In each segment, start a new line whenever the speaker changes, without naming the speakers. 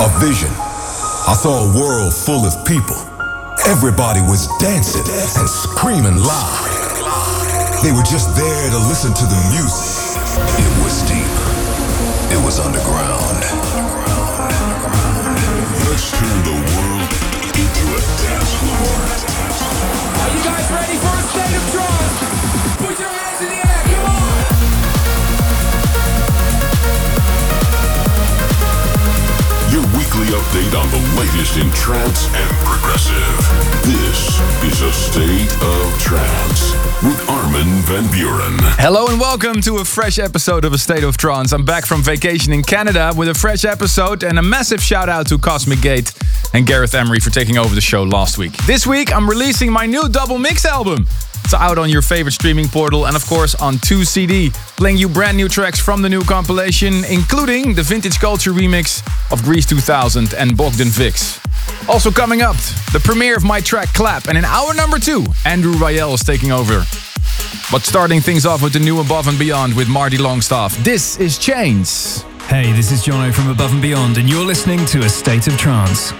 A vision. I saw a world full of people. Everybody was dancing and screaming loud. They were just there to listen to the music. It was deep. It was underground.
Update on the latest in trance and progressive. This is a state of trance with Armin van Buuren.
Hello and welcome to a fresh episode of A State of Trance. I'm back from vacation in Canada with a fresh episode and a massive shout out to Cosmic Gate and Gareth Emery for taking over the show last week. This week I'm releasing my new double mix album. It's out on your favorite streaming portal and of course on 2CD, playing you brand new tracks from the new compilation, including the Vintage Culture remix of Greece 2000 and Bogdan Vix. Also coming up, the premiere of my track Clap, and in hour number two, Andrew Rayel is taking over. But starting things off with the new Above and Beyond with Marty Longstaff. This is Chains.
Hey, this is Jono from Above and Beyond, and you're listening to A State of Trance.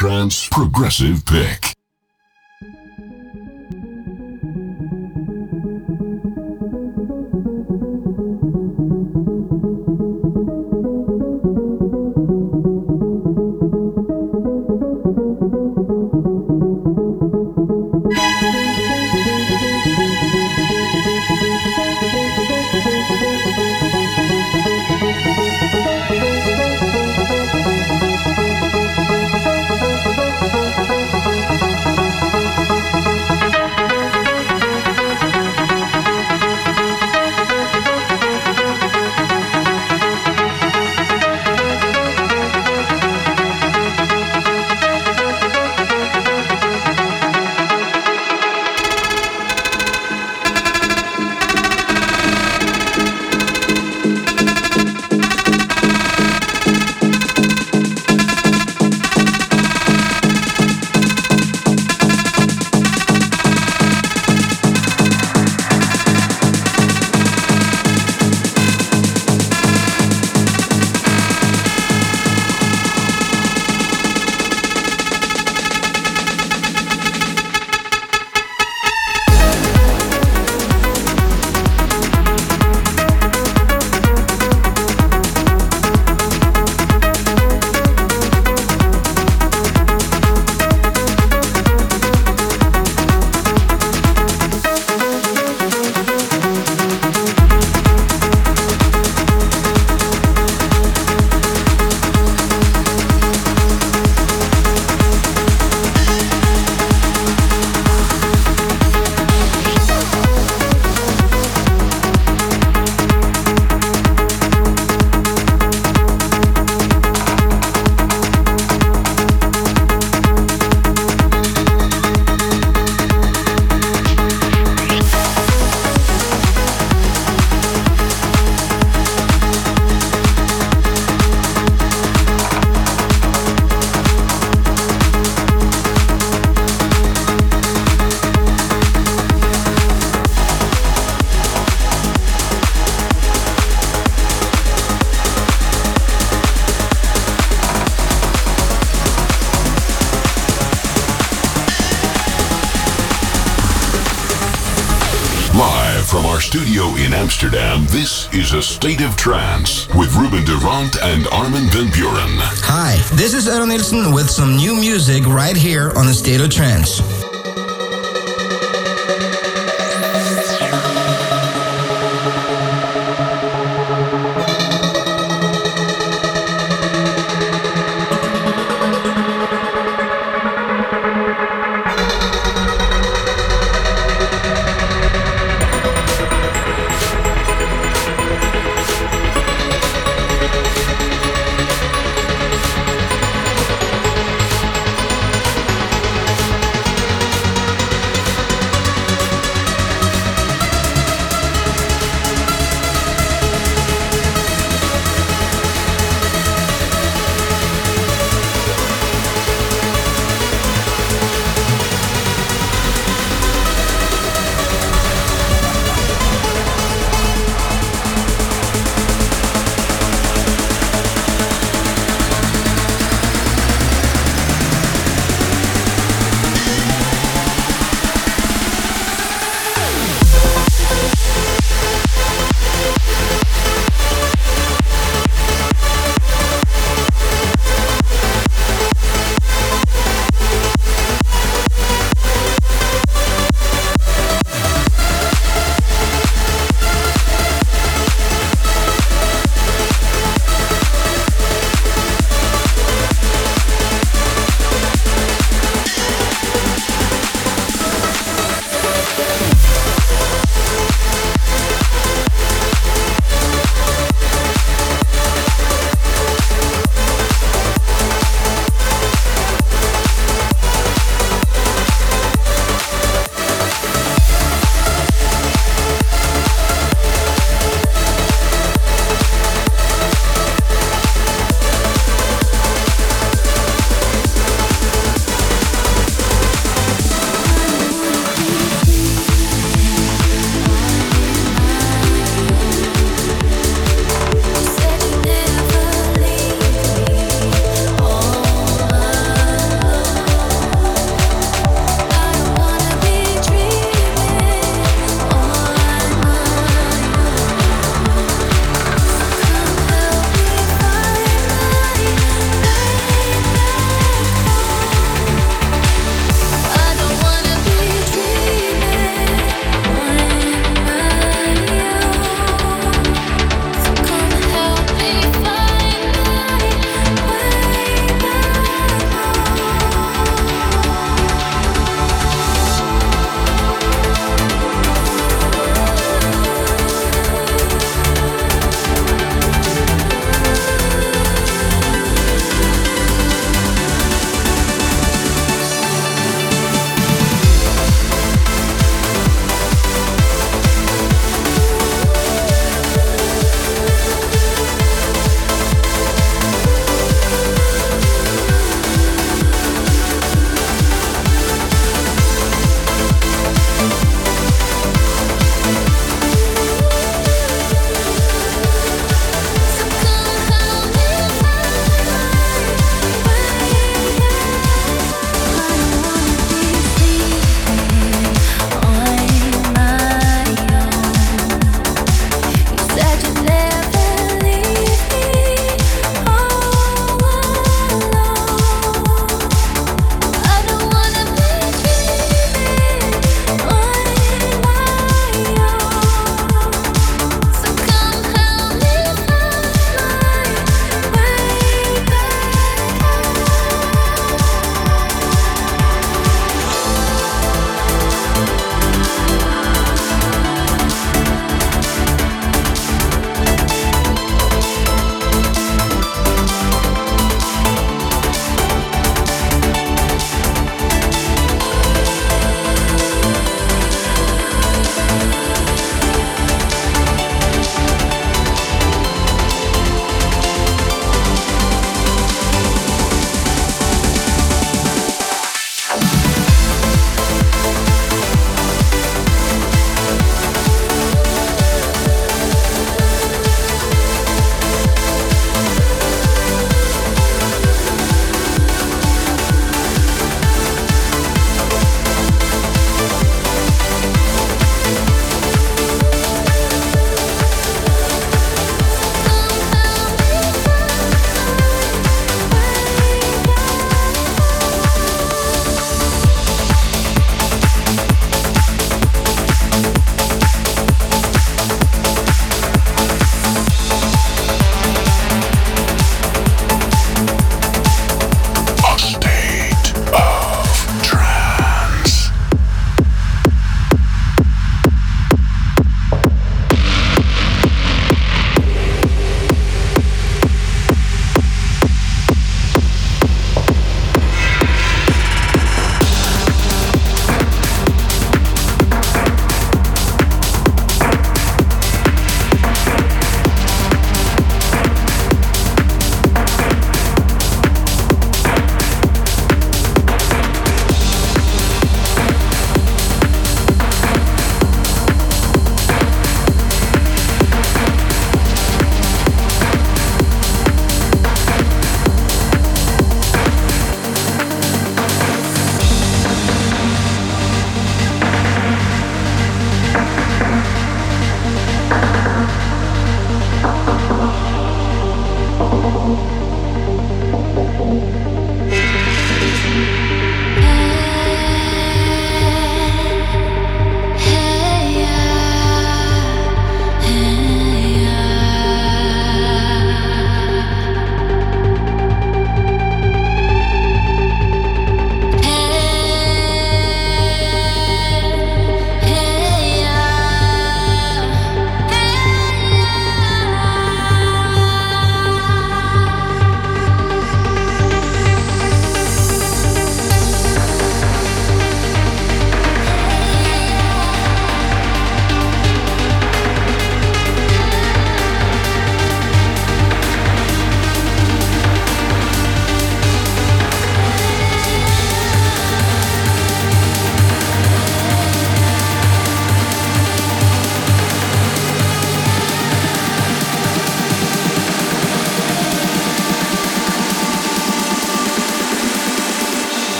trance progressive pick.
some new music right here on the State of Trance.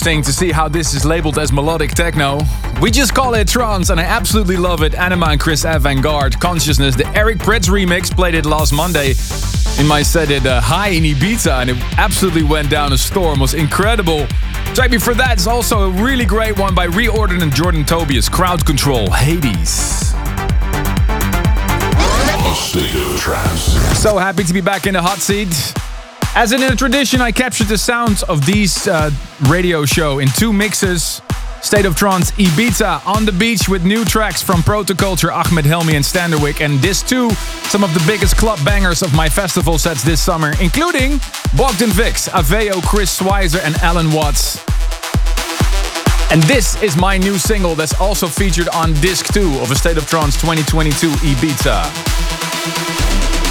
Interesting to see how this is labeled as melodic techno. We just call it trance, and I absolutely love it. Anyma and Chris Avantgarde, Consciousness. The Eric Prydz remix played it last Monday in my set at uh, High in Ibiza, and it absolutely went down a storm. It was incredible. Track before that is also a really great one by Reordered and Jordan Tobias, Crowd Control, Hades.
A state of trance.
So happy to be back in the hot seat. As in a tradition, I captured the sounds of these uh, radio show in two mixes. State of Trance Ibiza on the beach with new tracks from Protoculture, Ahmed Helmi and Standerwick. And this too, some of the biggest club bangers of my festival sets this summer, including Bogdan Vix, Aveo, Chris Swizer, and Alan Watts. And this is my new single that's also featured on disc 2 of A State of Trance 2022 Ibiza.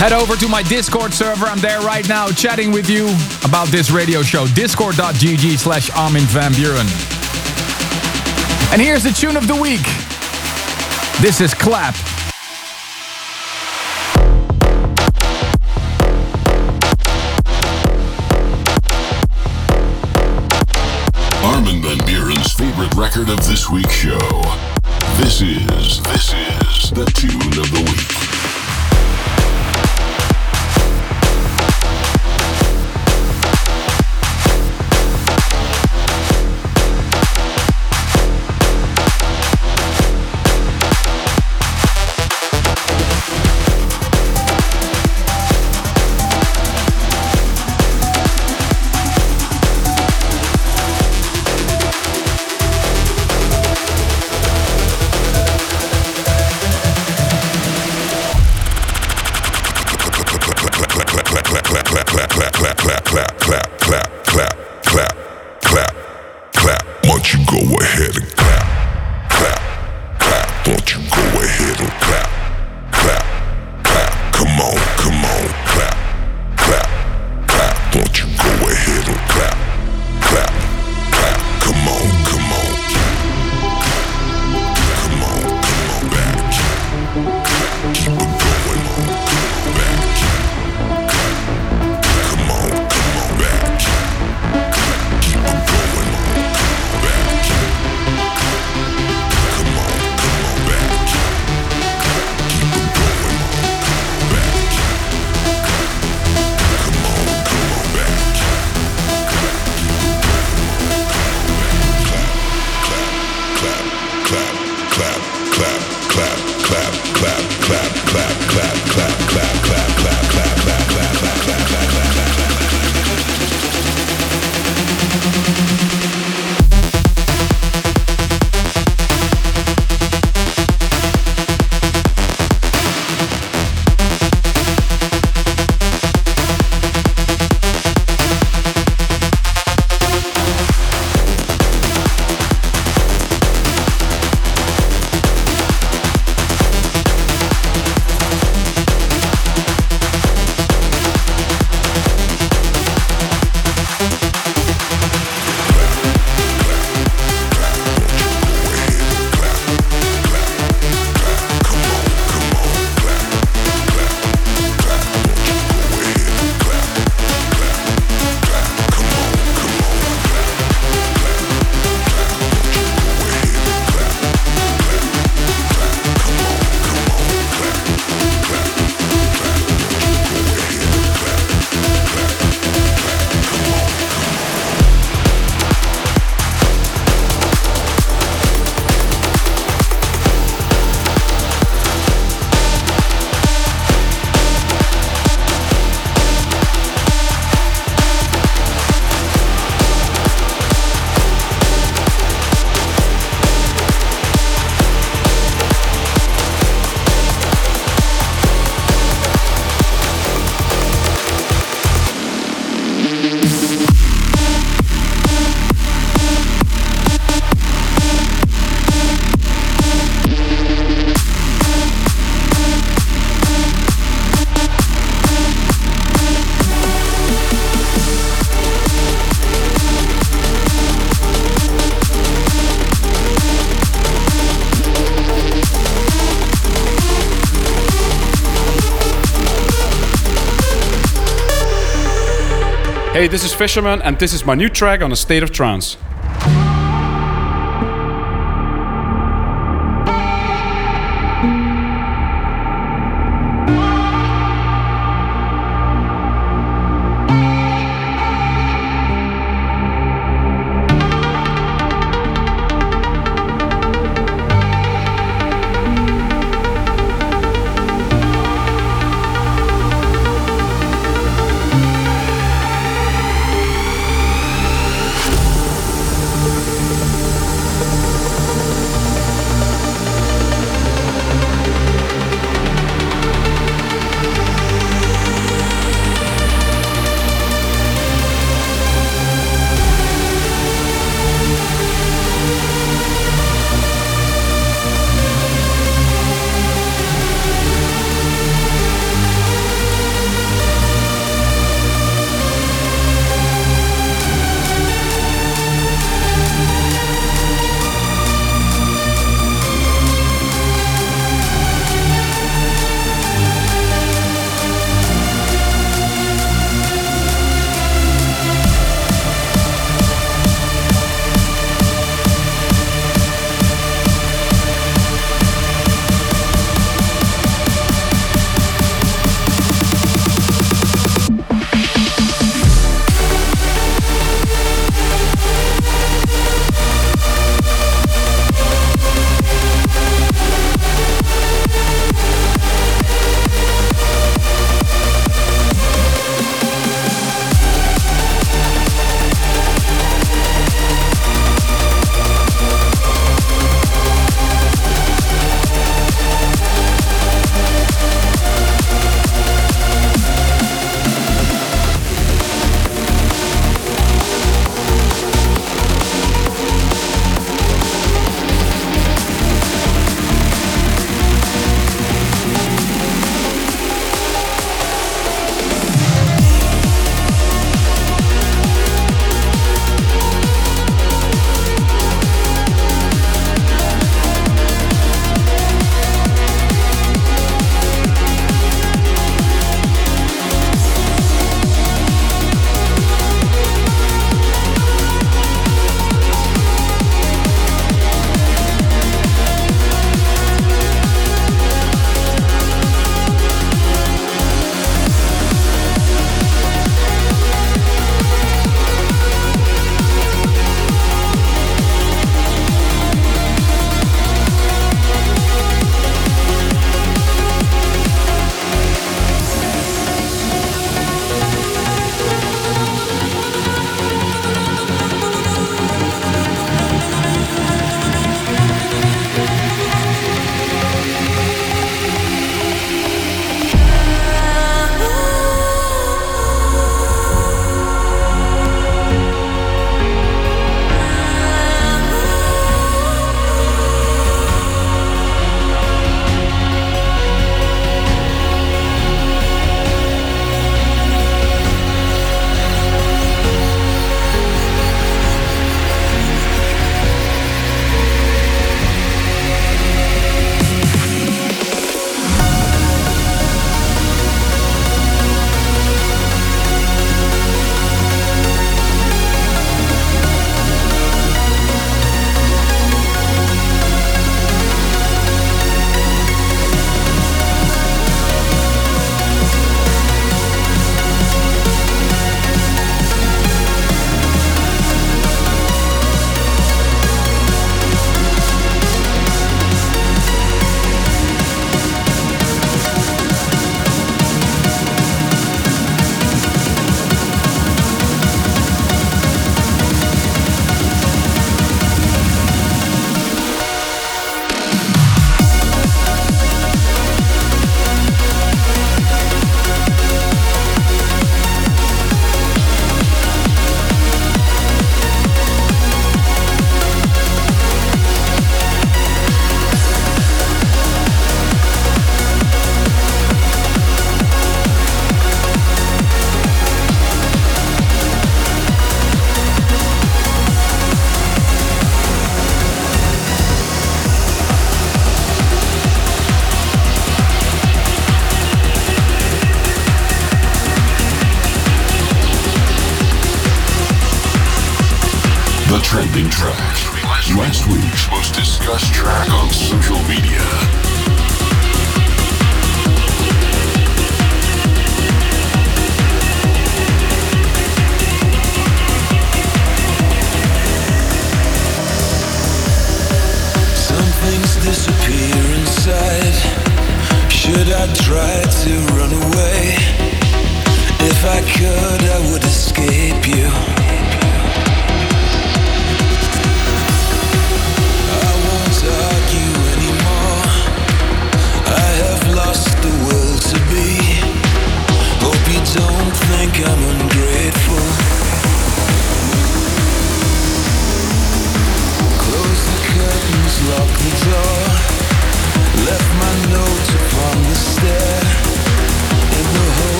Head over to my Discord server. I'm there right now chatting with you about this radio show. Discord.gg slash Armin van Buuren. And here's the tune of the week. This is Clap.
Armin Van Buuren's favorite record of this week's show. This is, this is the tune of the week.
This is Fisherman, and this is my new track on A State of Trance.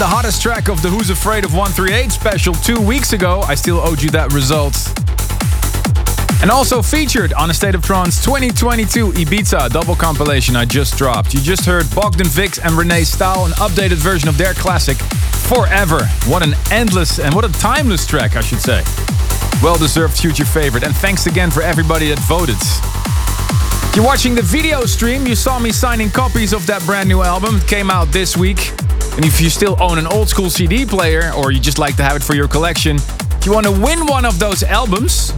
The
hottest track of the Who's Afraid of 138 special two weeks ago. I still owed you that result. And also featured on a State of Trance 2022 Ibiza double compilation I just dropped. You just heard Bogdan Vix and Renee Stahl, an updated version of their classic Forever. What an endless and what a timeless track, I should say. Well deserved future favorite. And thanks again for everybody that voted. If you're watching the video stream, you saw me signing copies of that brand new album. It came out this week. And if you still own an old school CD player or you just like to have it for your collection, if you want to win one of those albums,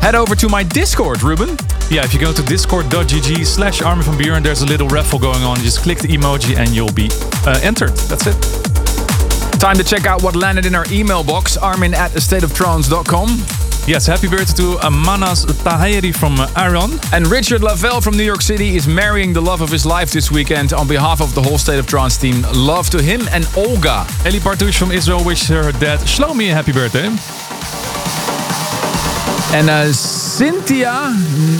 head over to my Discord, Ruben.
Yeah, if you go to discord.gg slash Armin van Buuren, there's a little raffle going on. Just click the emoji and you'll be uh, entered. That's it.
Time to check out what landed in our email box, armin at stateoftrance.com.
Yes, happy birthday to Manas Tahiri from Iran.
And Richard Lavelle from New York City is marrying the love of his life this weekend. On behalf of the whole State of Trance team, love to him and Olga.
Eli Partouche from Israel wishes her dad Shlomi a happy birthday.
And uh, Cynthia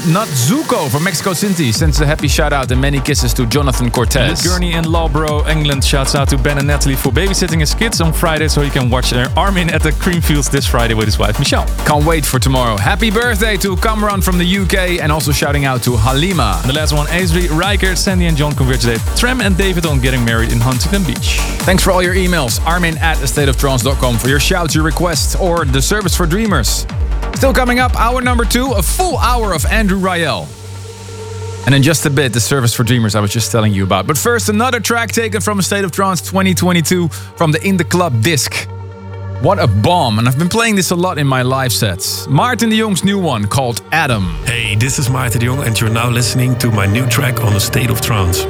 Natzuko from Mexico City sends a happy shout out and many kisses to Jonathan Cortez.
Gurney in Loughborough, England shouts out to Ben and Natalie for babysitting his kids on Friday so he can watch Armin at the Creamfields this Friday with his wife Michelle.
Can't wait for tomorrow. Happy birthday to Kamran from the UK and also shouting out to Halima.
And the last one, Aisri, Riker, Sandy and John congratulate Trem and David on getting married in Huntington Beach.
Thanks for all your emails. Armin at stateoftrance.com for your shouts, your requests, or the service for dreamers. Still coming up, hour number two, a full hour of Andrew Rayel. And in just a bit, the service for dreamers I was just telling you about. But first, another track taken from a State of Trance 2022 from the In the Club disc. What a bomb, and I've been playing this a lot in my live sets. Martin de Jong's new one called Adam.
Hey, this is Martin de Jong, and you're now listening to my new track on a State of Trance.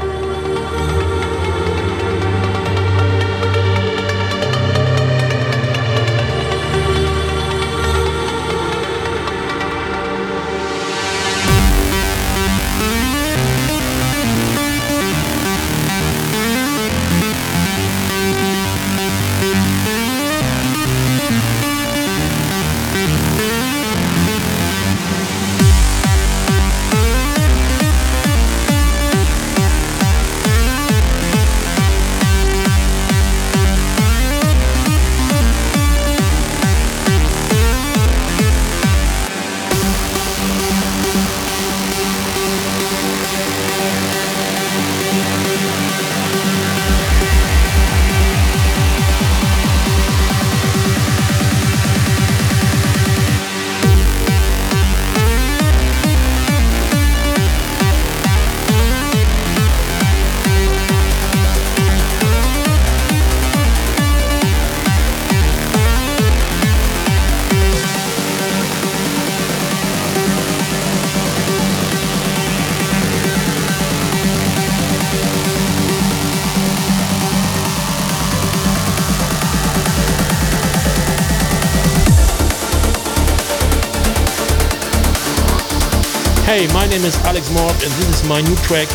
Name is Alex Morph and this is my new track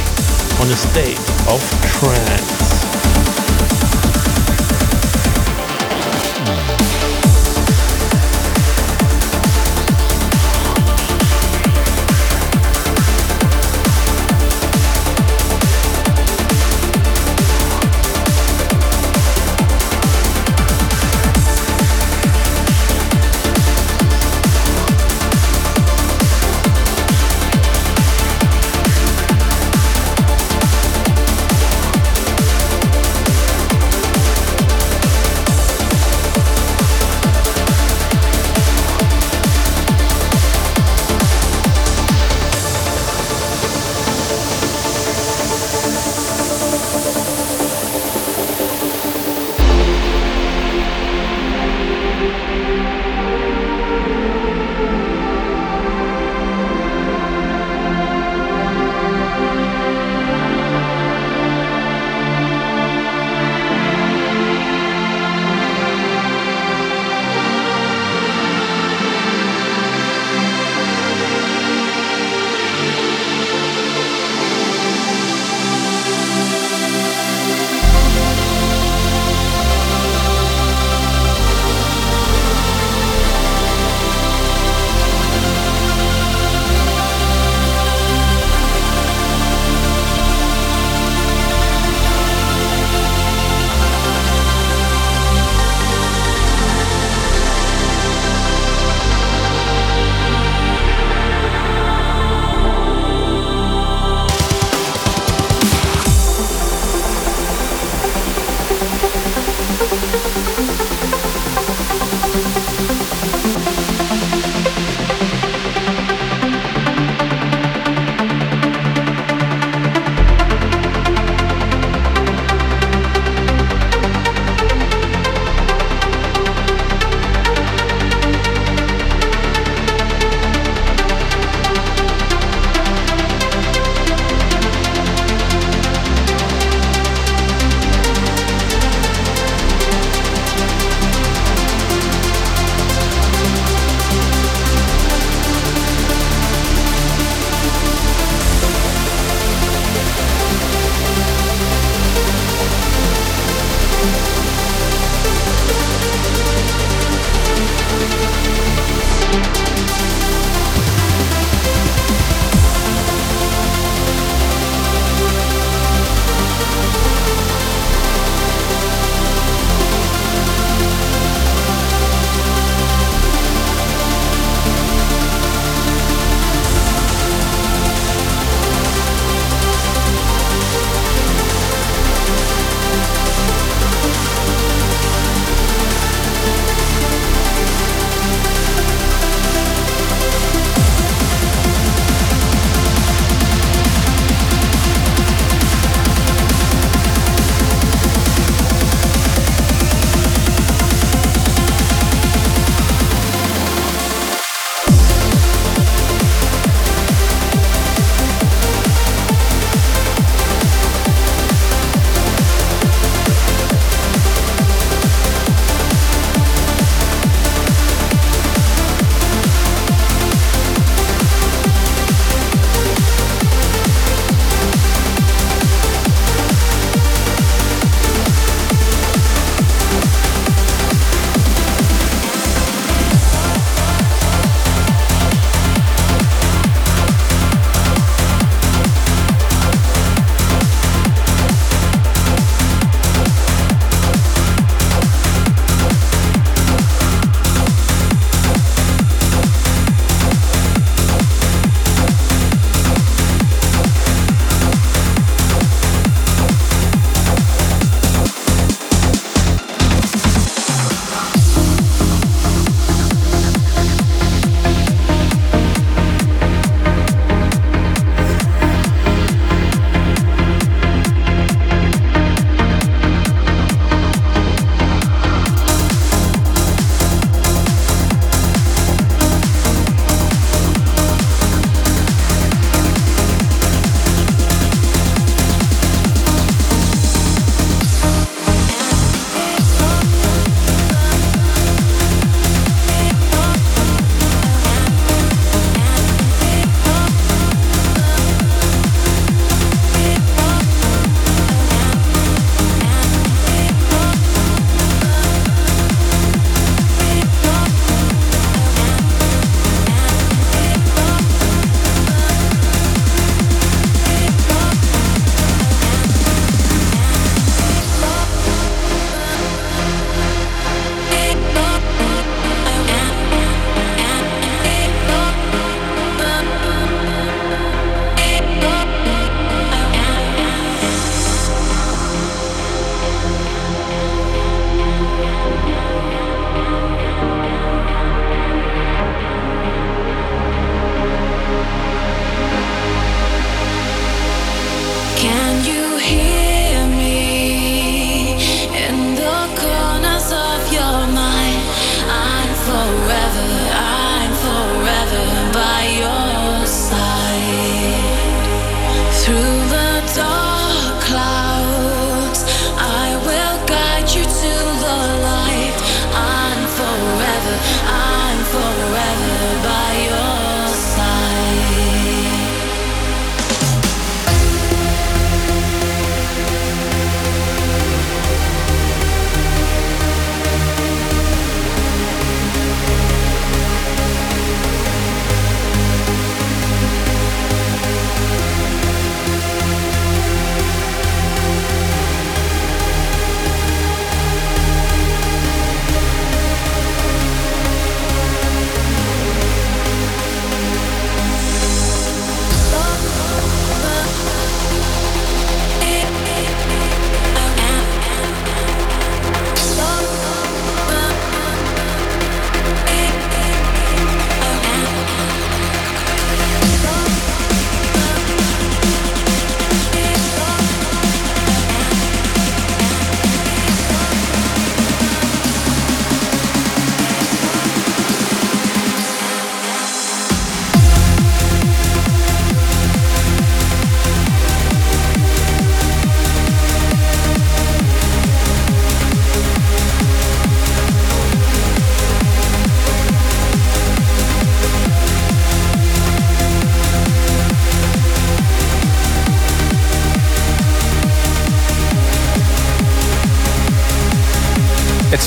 on the state of trance.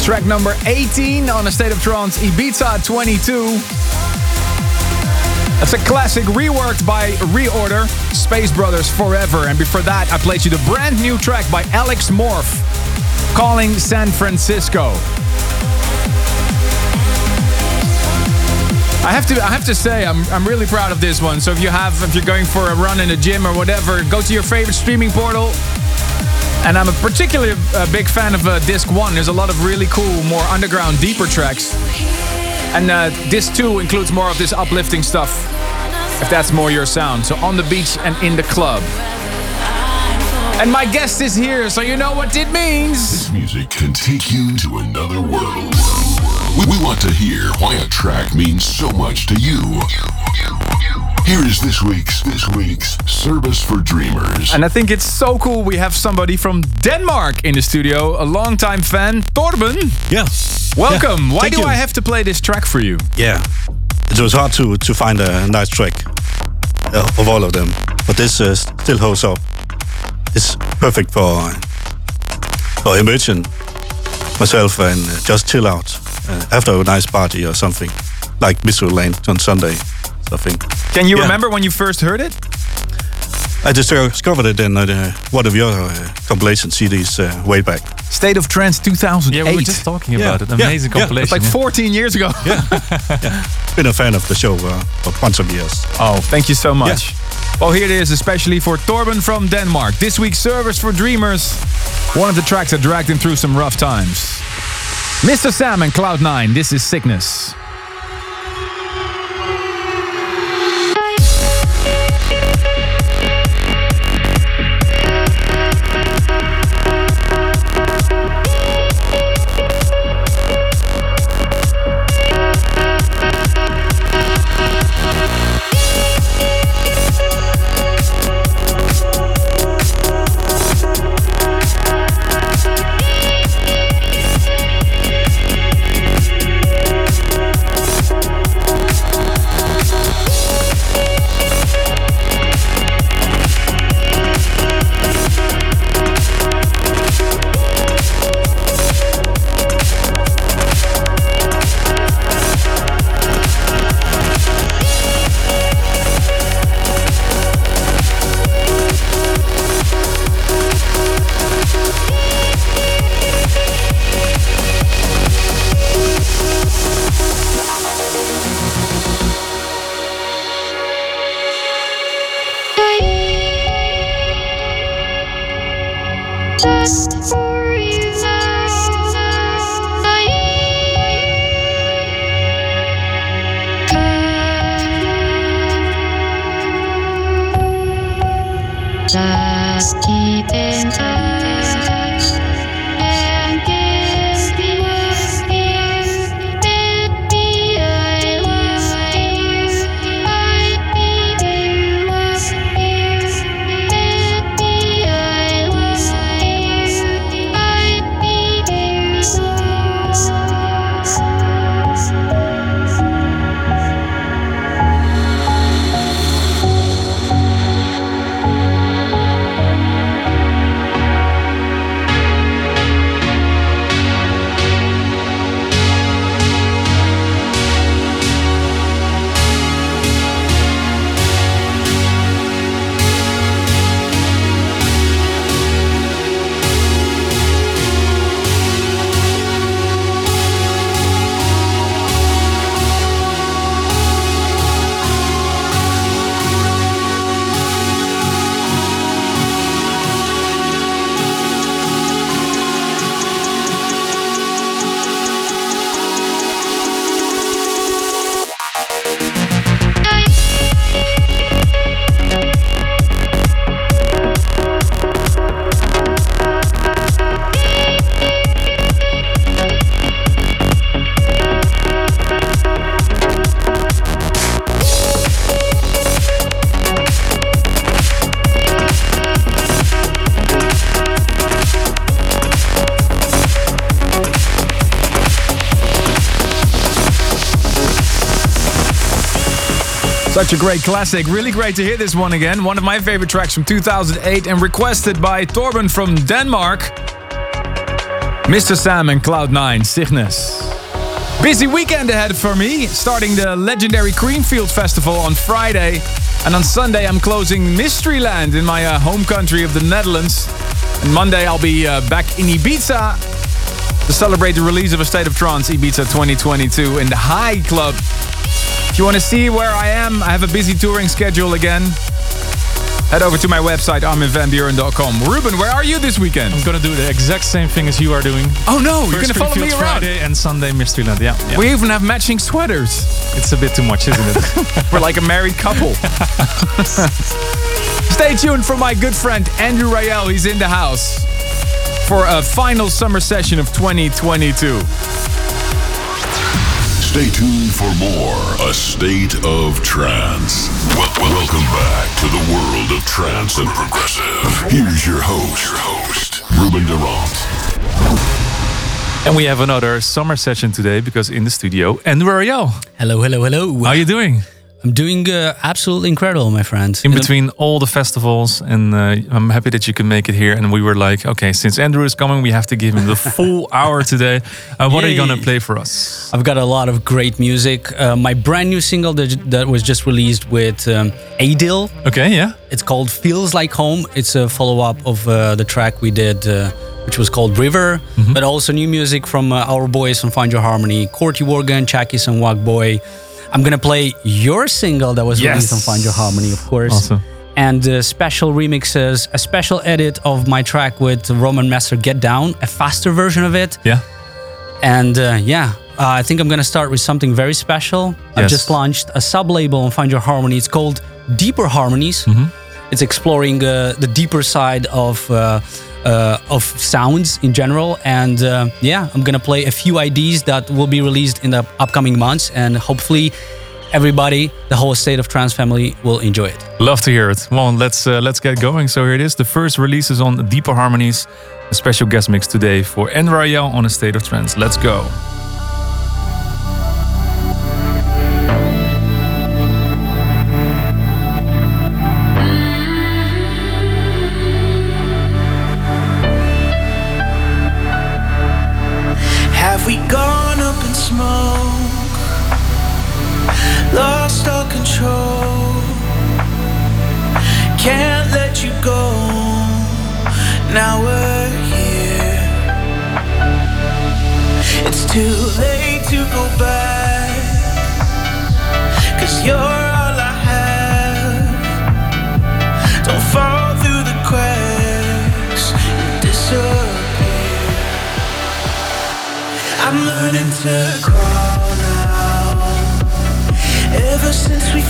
Track number 18 on the State of Trance Ibiza 22. That's a classic reworked by Reorder, Space Brothers Forever. And before that, I played you the brand new track by Alex Morph, Calling San Francisco. I have to I have to say I'm, I'm really proud of this one. So if you have if you're going for a run in the gym or whatever, go to your favorite streaming portal. And I'm a particularly uh, big fan of uh, Disc 1. There's a lot of really cool, more underground, deeper tracks. And uh, Disc 2 includes more of this uplifting stuff, if that's more your sound. So on the beach and in the club. And my guest is here, so you know what it means.
This music can take you to another world. We want to hear why a track means so much to you. Here is this week's this week's service for dreamers.
And I think it's so cool we have somebody from Denmark in the studio, a longtime fan, Torben.
Yeah.
Welcome.
Yeah,
Why
thank
do
you.
I have to play this track for you?
Yeah, it was hard to to find a nice track uh, of all of them, but this uh, still holds up. It's perfect for for immersion myself and just chill out uh, after a nice party or something, like Mysteryland on Sunday. Something.
Can you
Yeah.
remember when you first heard it?
I just discovered it in uh, one of your uh, compilation CDs uh, way back.
State of Trance 2008.
Yeah, we were just talking
Yeah.
about it. Amazing
Yeah.
compilation.
It's like 14 years ago.
Been a fan of the show uh, for bunch of years.
Oh, thank you so much. Well, here it is, especially for Torben from Denmark. This week's Service for Dreamers. One of the tracks that dragged him through some rough times. Mr. Sam and Cloud9, this is
Cygnus.
Such a great classic. Really great to hear this one again. One of my favorite tracks from 2008 and requested by Torben from Denmark. Mr. Sam and Cloud9, Cygnus. Busy weekend ahead for me, starting the legendary Creamfield Festival on Friday. And on Sunday, I'm closing Mysteryland in my uh, home country of the Netherlands. And Monday, I'll be uh, back in Ibiza to celebrate the release of A State of Trance Ibiza 2022 in the High Club. If you want to see where I am, I have a busy touring schedule again. Head over to my website, arminvanbuuren.com. Ruben, where are you this weekend?
I'm gonna do the exact same thing as you are doing.
Oh no, you're gonna follow me around.
Friday and Sunday Mysteryland. Yeah, yeah.
We even have matching sweaters.
it's a bit too much, isn't it?
We're like a married couple. Stay tuned for my good friend Andrew Rayel. He's in the house for a final summer session of 2022.
Stay tuned for more A State of Trance. Wel- wel- welcome back to the world of trance and progressive. Here's your host, your host, Ruben de Ronde.
and we have another summer session today because in the studio, and where Andrew Rayel.
Hello, hello, hello.
How are you doing?
I'm doing uh, absolutely incredible, my friend.
In between all the festivals, and uh, I'm happy that you can make it here. And we were like, okay, since Andrew is coming, we have to give him the full hour today. Uh, what are you gonna play for us?
I've got a lot of great music. Uh, my brand new single that, that was just released with um, Adil.
Okay, yeah.
It's called Feels Like Home. It's a follow up of uh, the track we did, uh, which was called River.
Mm-hmm.
But also new music from uh, our boys from Find Your Harmony, Corti Organ, Chukiess and Whackboi. I'm gonna play your single that was released on Find Your Harmony, of course.
Awesome.
And uh, special remixes, a special edit of my track with Roman Messer Get Down, a faster version of it.
Yeah.
And uh, yeah, uh, I think I'm gonna start with something very special. I've just launched a sub label on Find Your Harmony. It's called Deeper Harmonies.
Mm-hmm.
It's exploring uh, the deeper side of uh, of sounds in general. And uh, yeah, I'm gonna play a few IDs that will be released in the upcoming months, and hopefully, everybody, the whole State of Trance family, will enjoy it.
Love to hear it. Well, let's uh, let's get going. So here it is. The first release is on Deeper Harmonies. A special guest mix today for Rayel on a State of Trance. Let's go.
To crawl now. Ever since we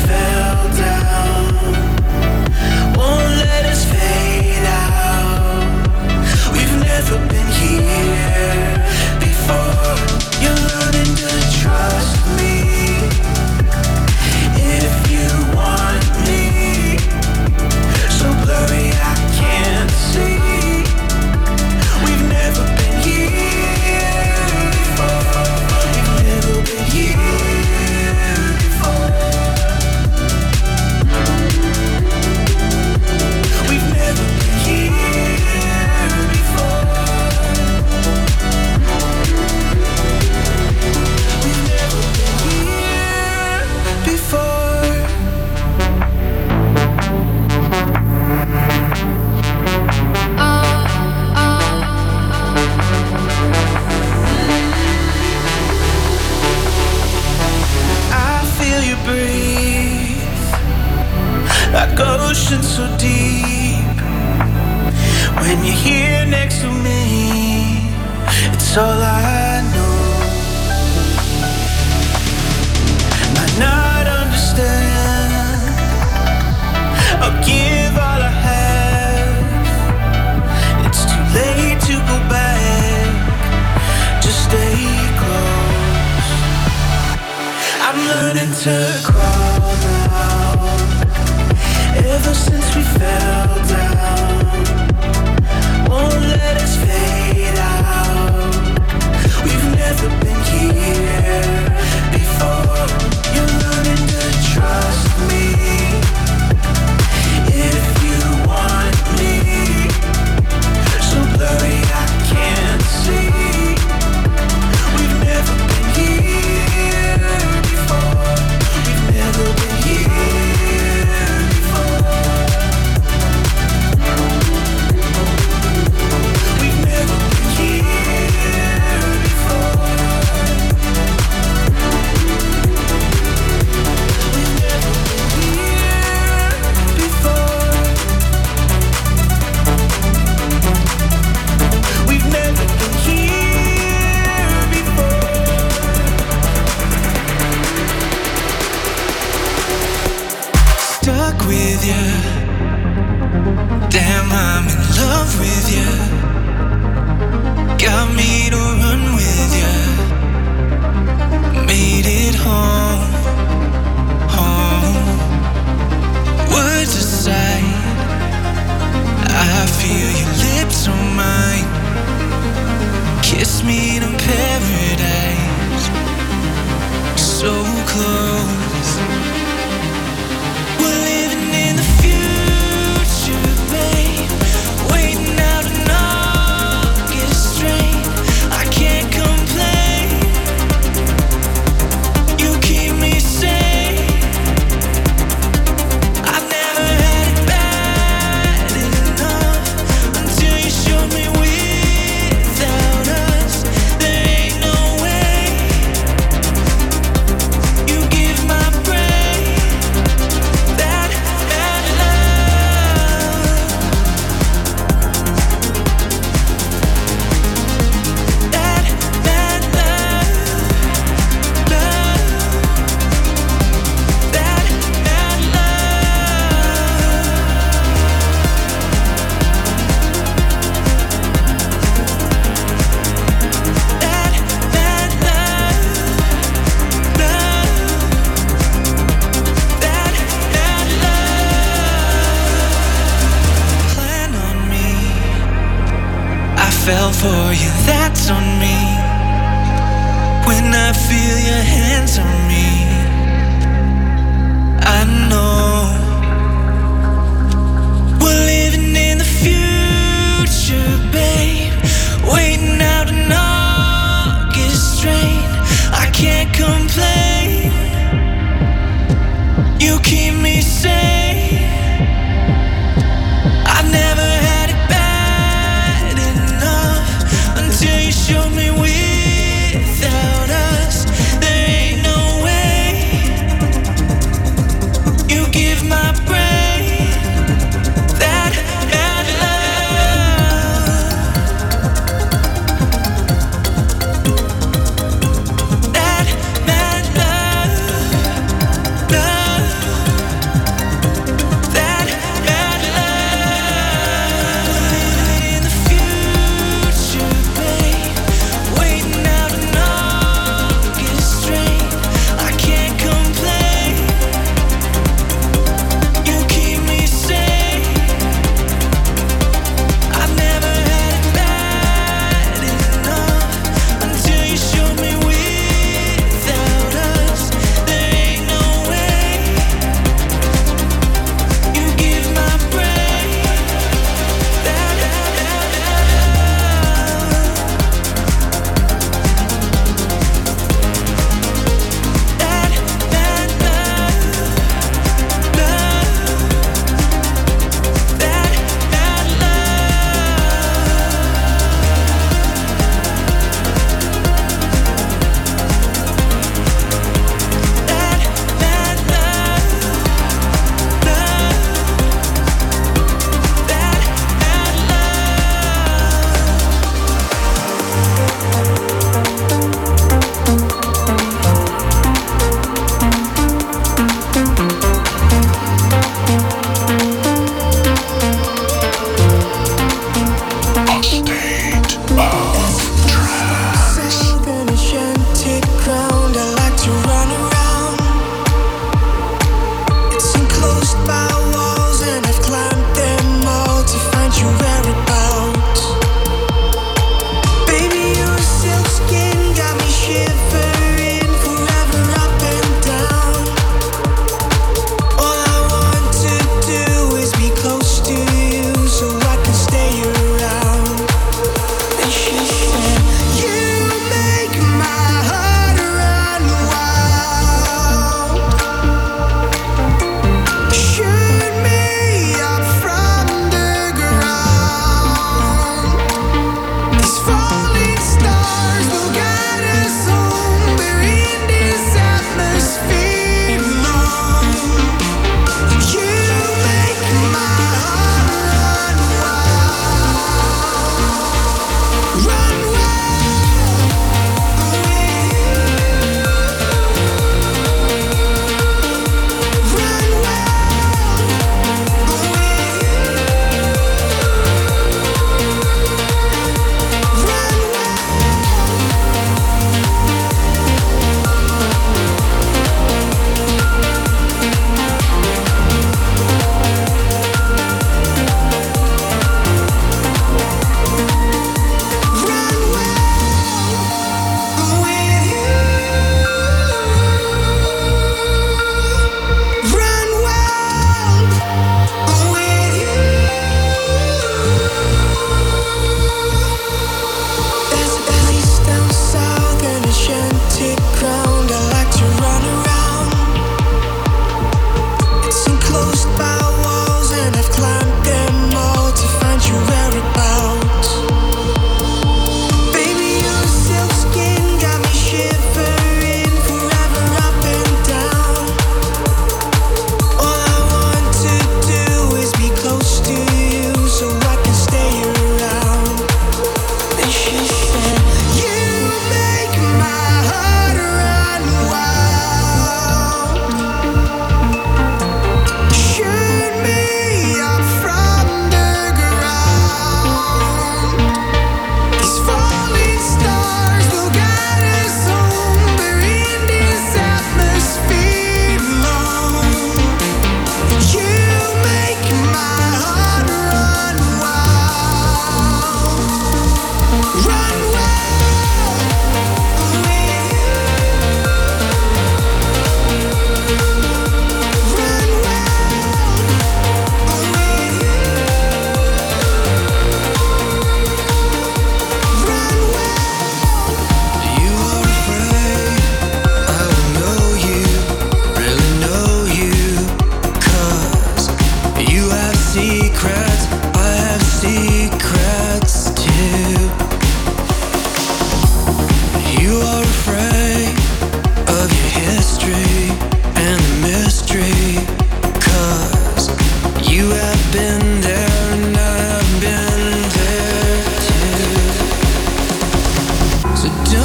like ocean so deep. When you're here next to me, it's all I know. Might not understand. I'll give all I have. It's too late to go back. Just stay close. I'm learning to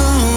So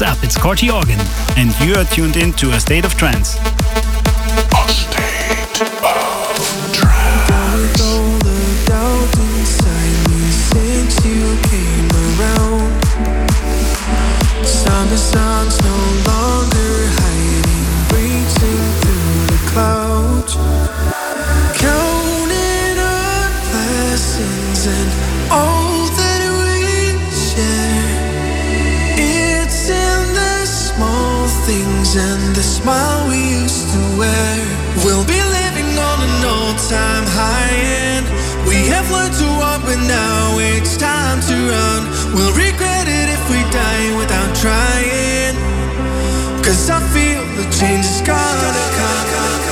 what's up? It's Corti Organ.
And you are tuned in to a state of trance.
And the smile we used to wear. We'll be living on an all-time high and we have learned to walk, but now it's time to run. We'll regret it if we die without trying. Cause I feel the change is gonna We'll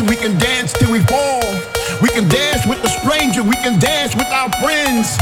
we can dance
till we fall. We can dance with a stranger, we can dance with our friends.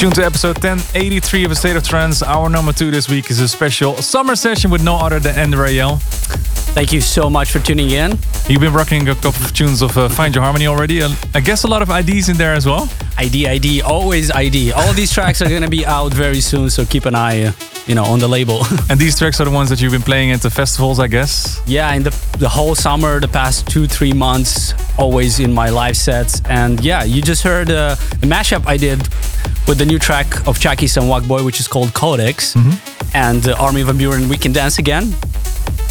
Tuned to episode 1083 of A State of Trance. Hour number two this week is a special summer session with no other than Andy Rayel.
Thank you so much for tuning in.
You've been rocking a couple of tunes of uh, Find Your Harmony already. and I guess a lot of IDs in there as well.
ID, ID, always ID. All these tracks are going to be out very soon, so keep an eye, uh, you know, on the label.
And these tracks are the ones that you've been playing at the festivals, I guess.
yeah, in the the whole summer, the past two three months, always in my live sets. And yeah, you just heard uh, the mashup I did with the new track of Chukiess and Whackboi, which is called Codex, and uh, Armin Van Buuren. We can dance again.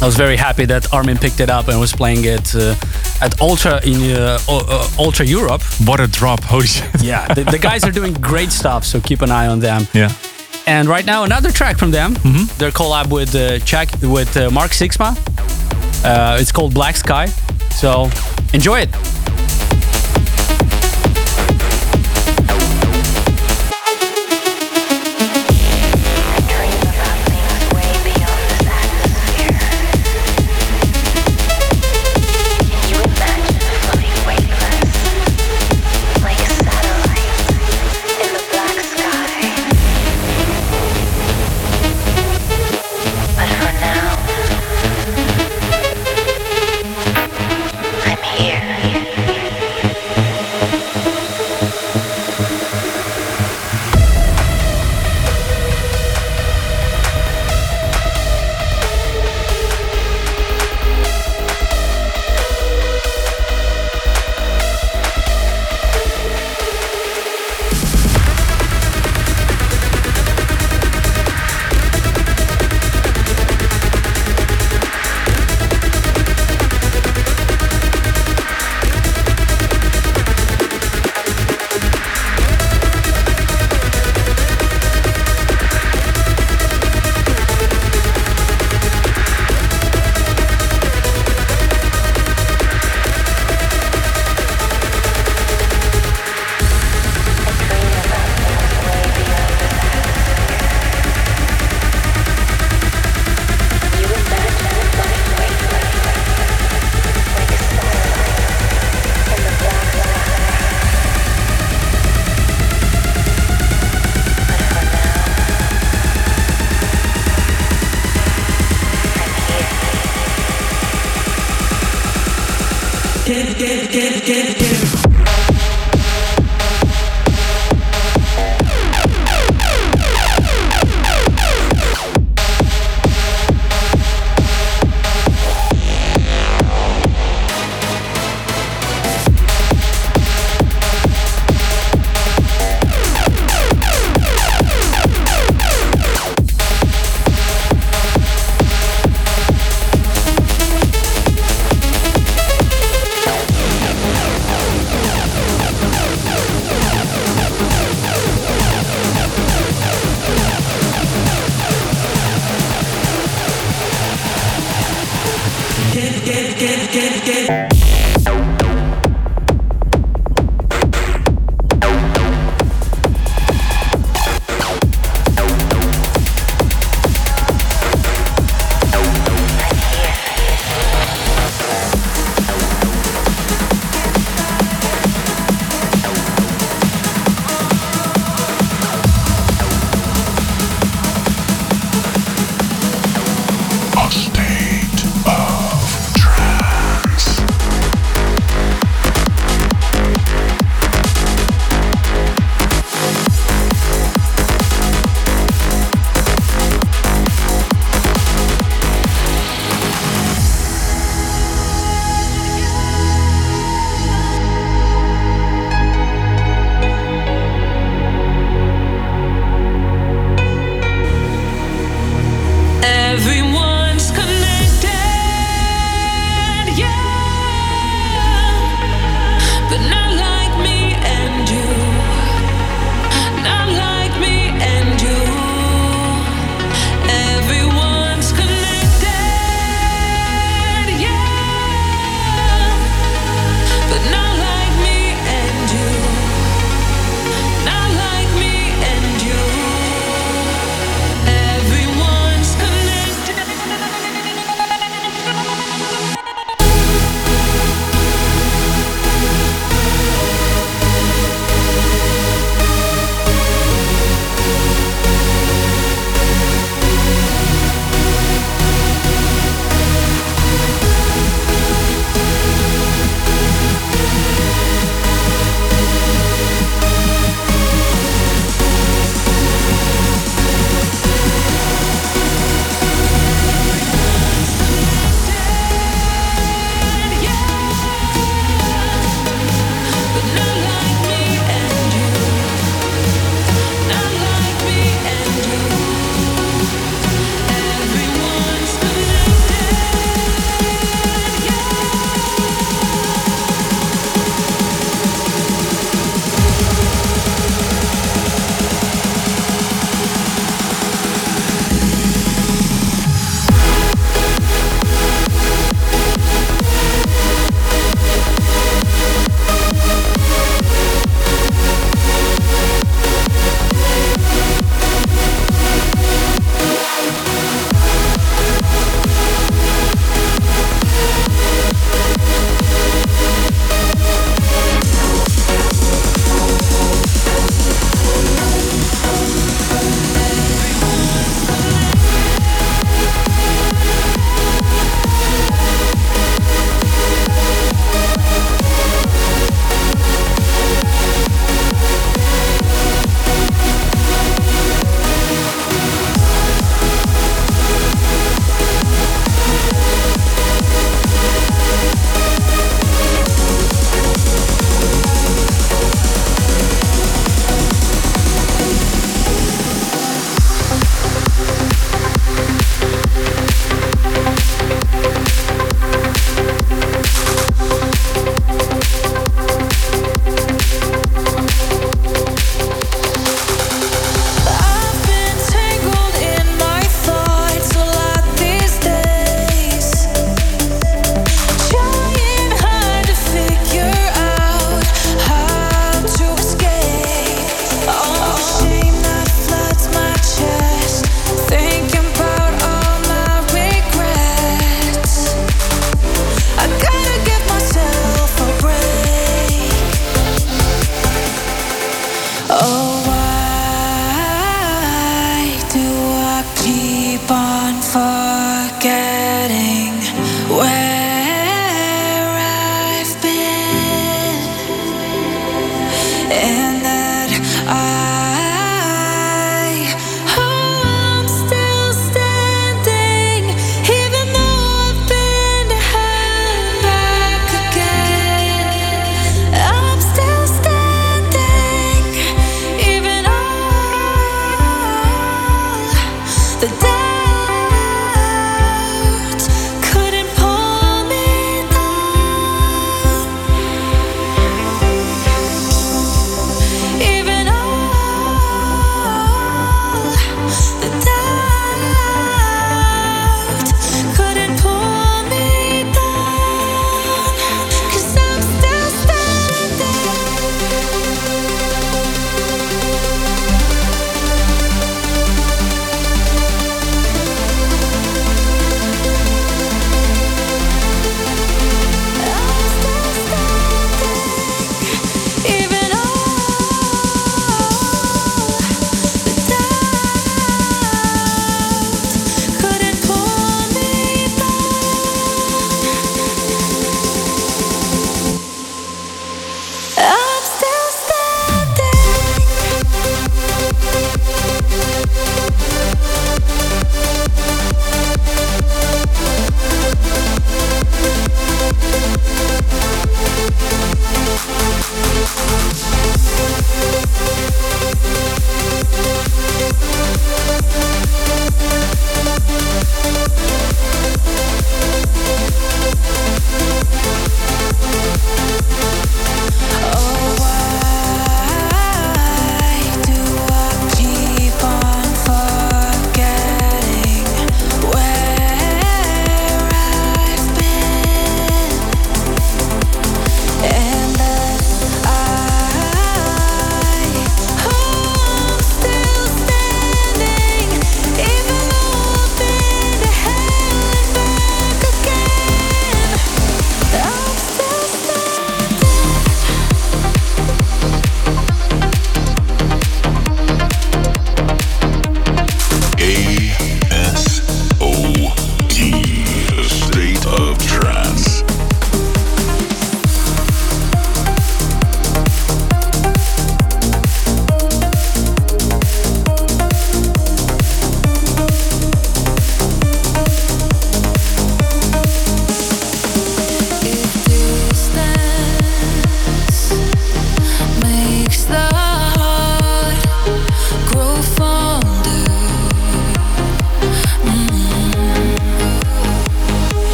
I was very happy that Armin picked it up and was playing it uh, at Ultra in uh, uh, Ultra Europe.
What a drop! Holy shit!
Yeah, the, the guys are doing great stuff, so keep an eye on them.
Yeah.
And right now, another track from them. Their collab with uh, with uh, Mark Sixma. Uh, it's called Black Sky. So enjoy it.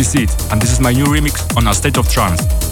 Deceit, and
this is my new remix on A State of Trance.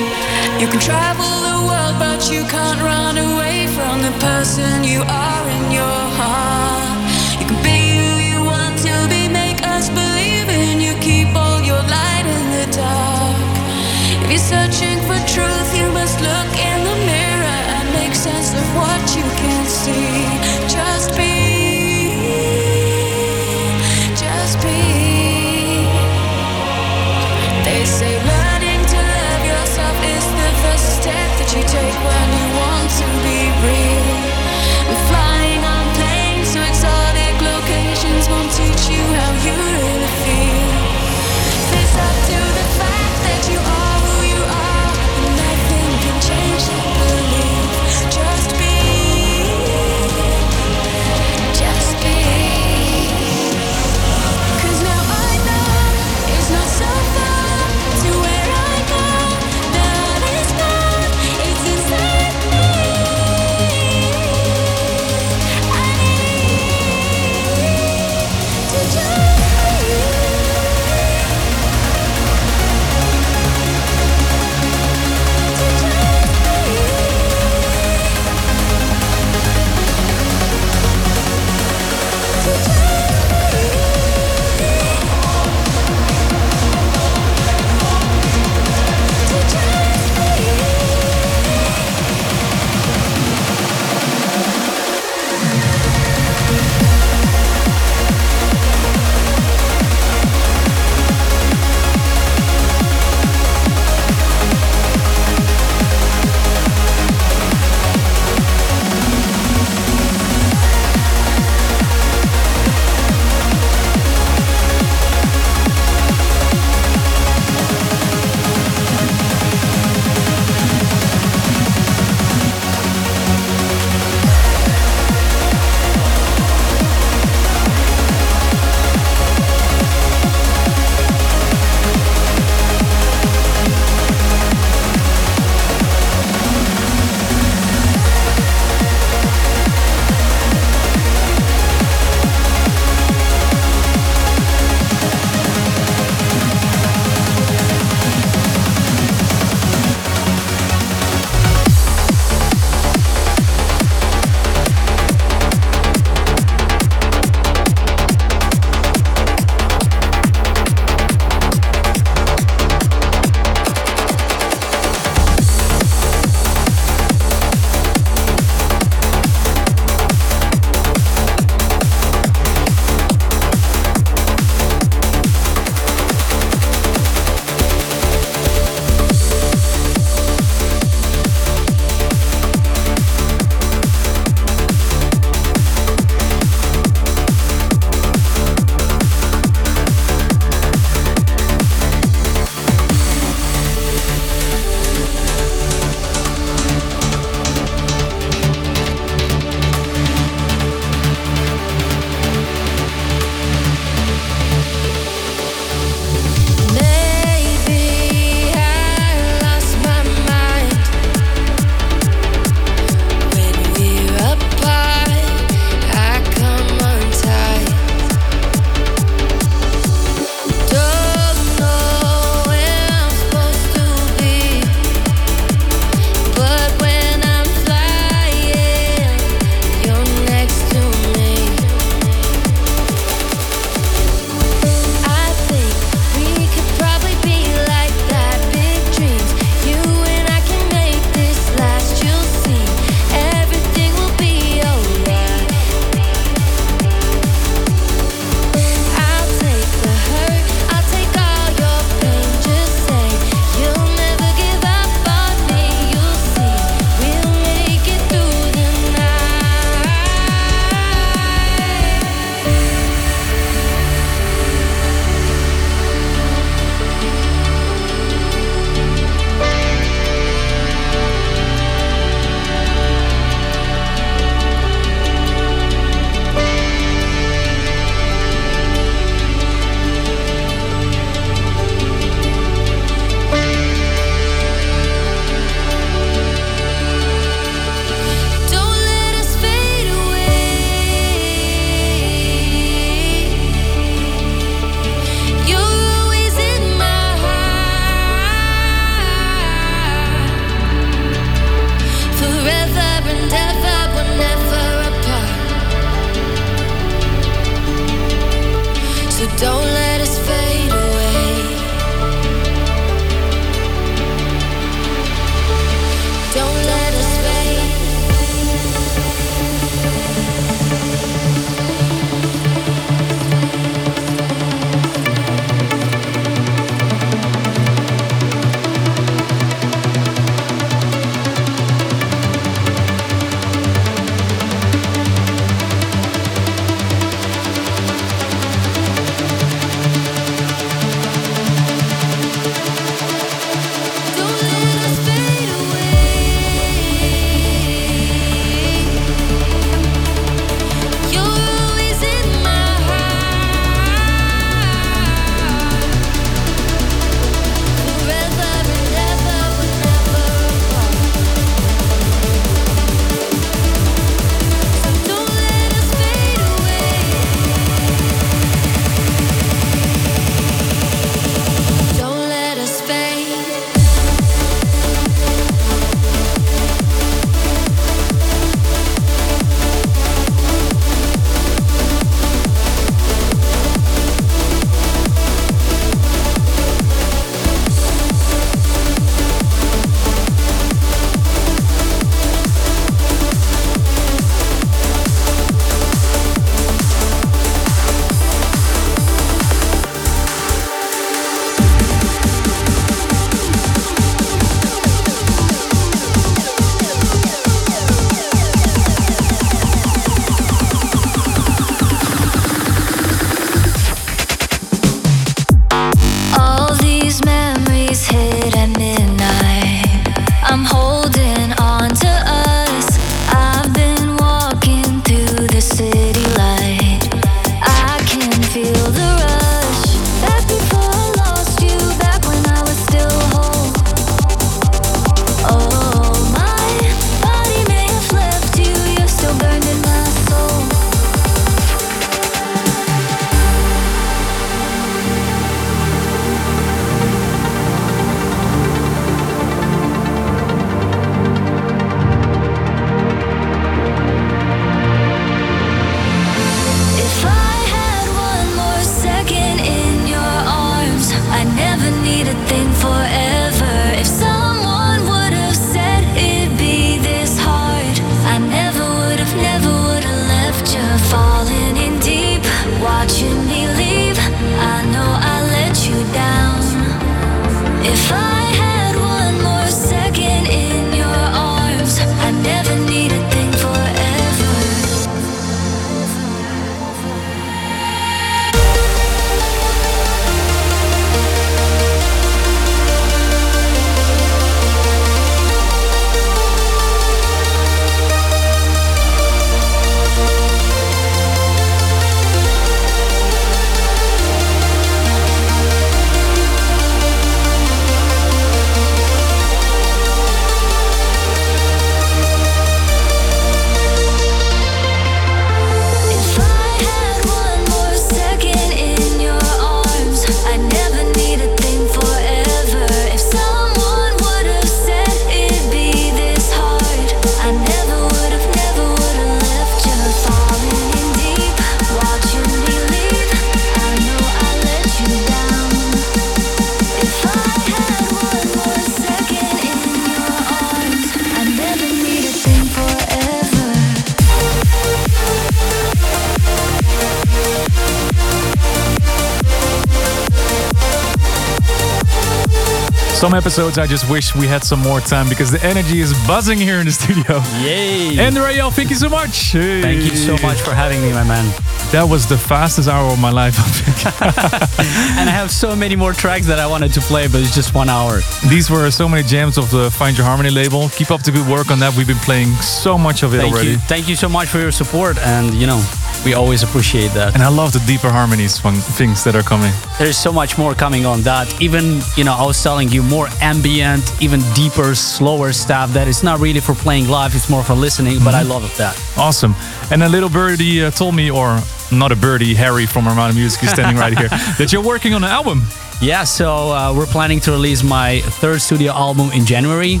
Episodes I just wish we had some more time because the energy is buzzing here in the studio.
Yay!
And Rayel, thank you so much.
Thank you so much for having me, my man.
That was the fastest hour of my life.
and I have so many more tracks that I wanted to play, but it's just one hour.
These were so many jams of the Find Your Harmony label. Keep up the good work on that. We've been playing so much of it
Thank
already.
you. Thank you so much for your support, and you know, we always appreciate that.
And I love the deeper harmonies from things that are coming.
There's so much more coming on that. Even, you know, I was telling you more ambient, even deeper, slower stuff that is not really for playing live, it's more for listening, but I love that.
Awesome. And a little birdie uh, told me, or not a birdie, Harry from Armada Music is standing right here, that you're working on an album.
Yeah, so uh, we're planning to release my third studio album in January.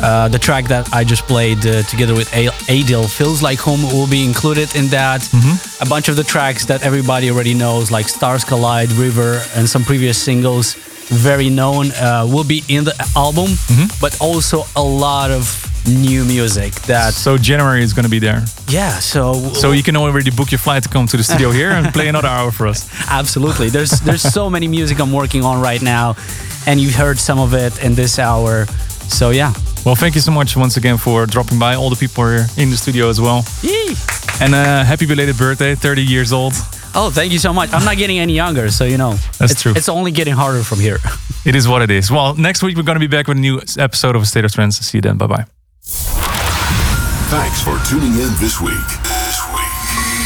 Uh, the track that I just played uh, together with A- Adil, Feels Like Home, will be included in that. A bunch of the tracks that everybody already knows, like Stars Collide, River, and some previous singles, very known, uh, will be in the album, but also a lot of new music that.
So January is going to be there.
Yeah, so.
So you can already book your flight to come to the studio here and play another hour for us.
Absolutely. There's there's so many music I'm working on right now, and you heard some of it in this hour. So yeah.
Well, thank you so much once again for dropping by. All the people here in the studio as well.
Yay!
And uh, happy belated birthday, 30 years old.
Oh, thank you so much. I'm not getting any younger, so you know.
That's
it's,
true.
It's only getting harder from here.
It is what it is. Well, next week we're going to be back with a new episode of State of Trance. See you then. Bye bye.
Thanks for tuning in. This week.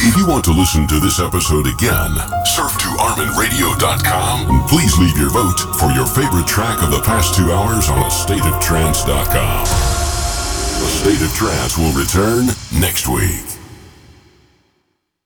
If you want to listen to this episode again, surf to ArminRadio.com and please leave your vote for your favorite track of the past two hours on AstateOfTrance.com. A State of Trance will return next week.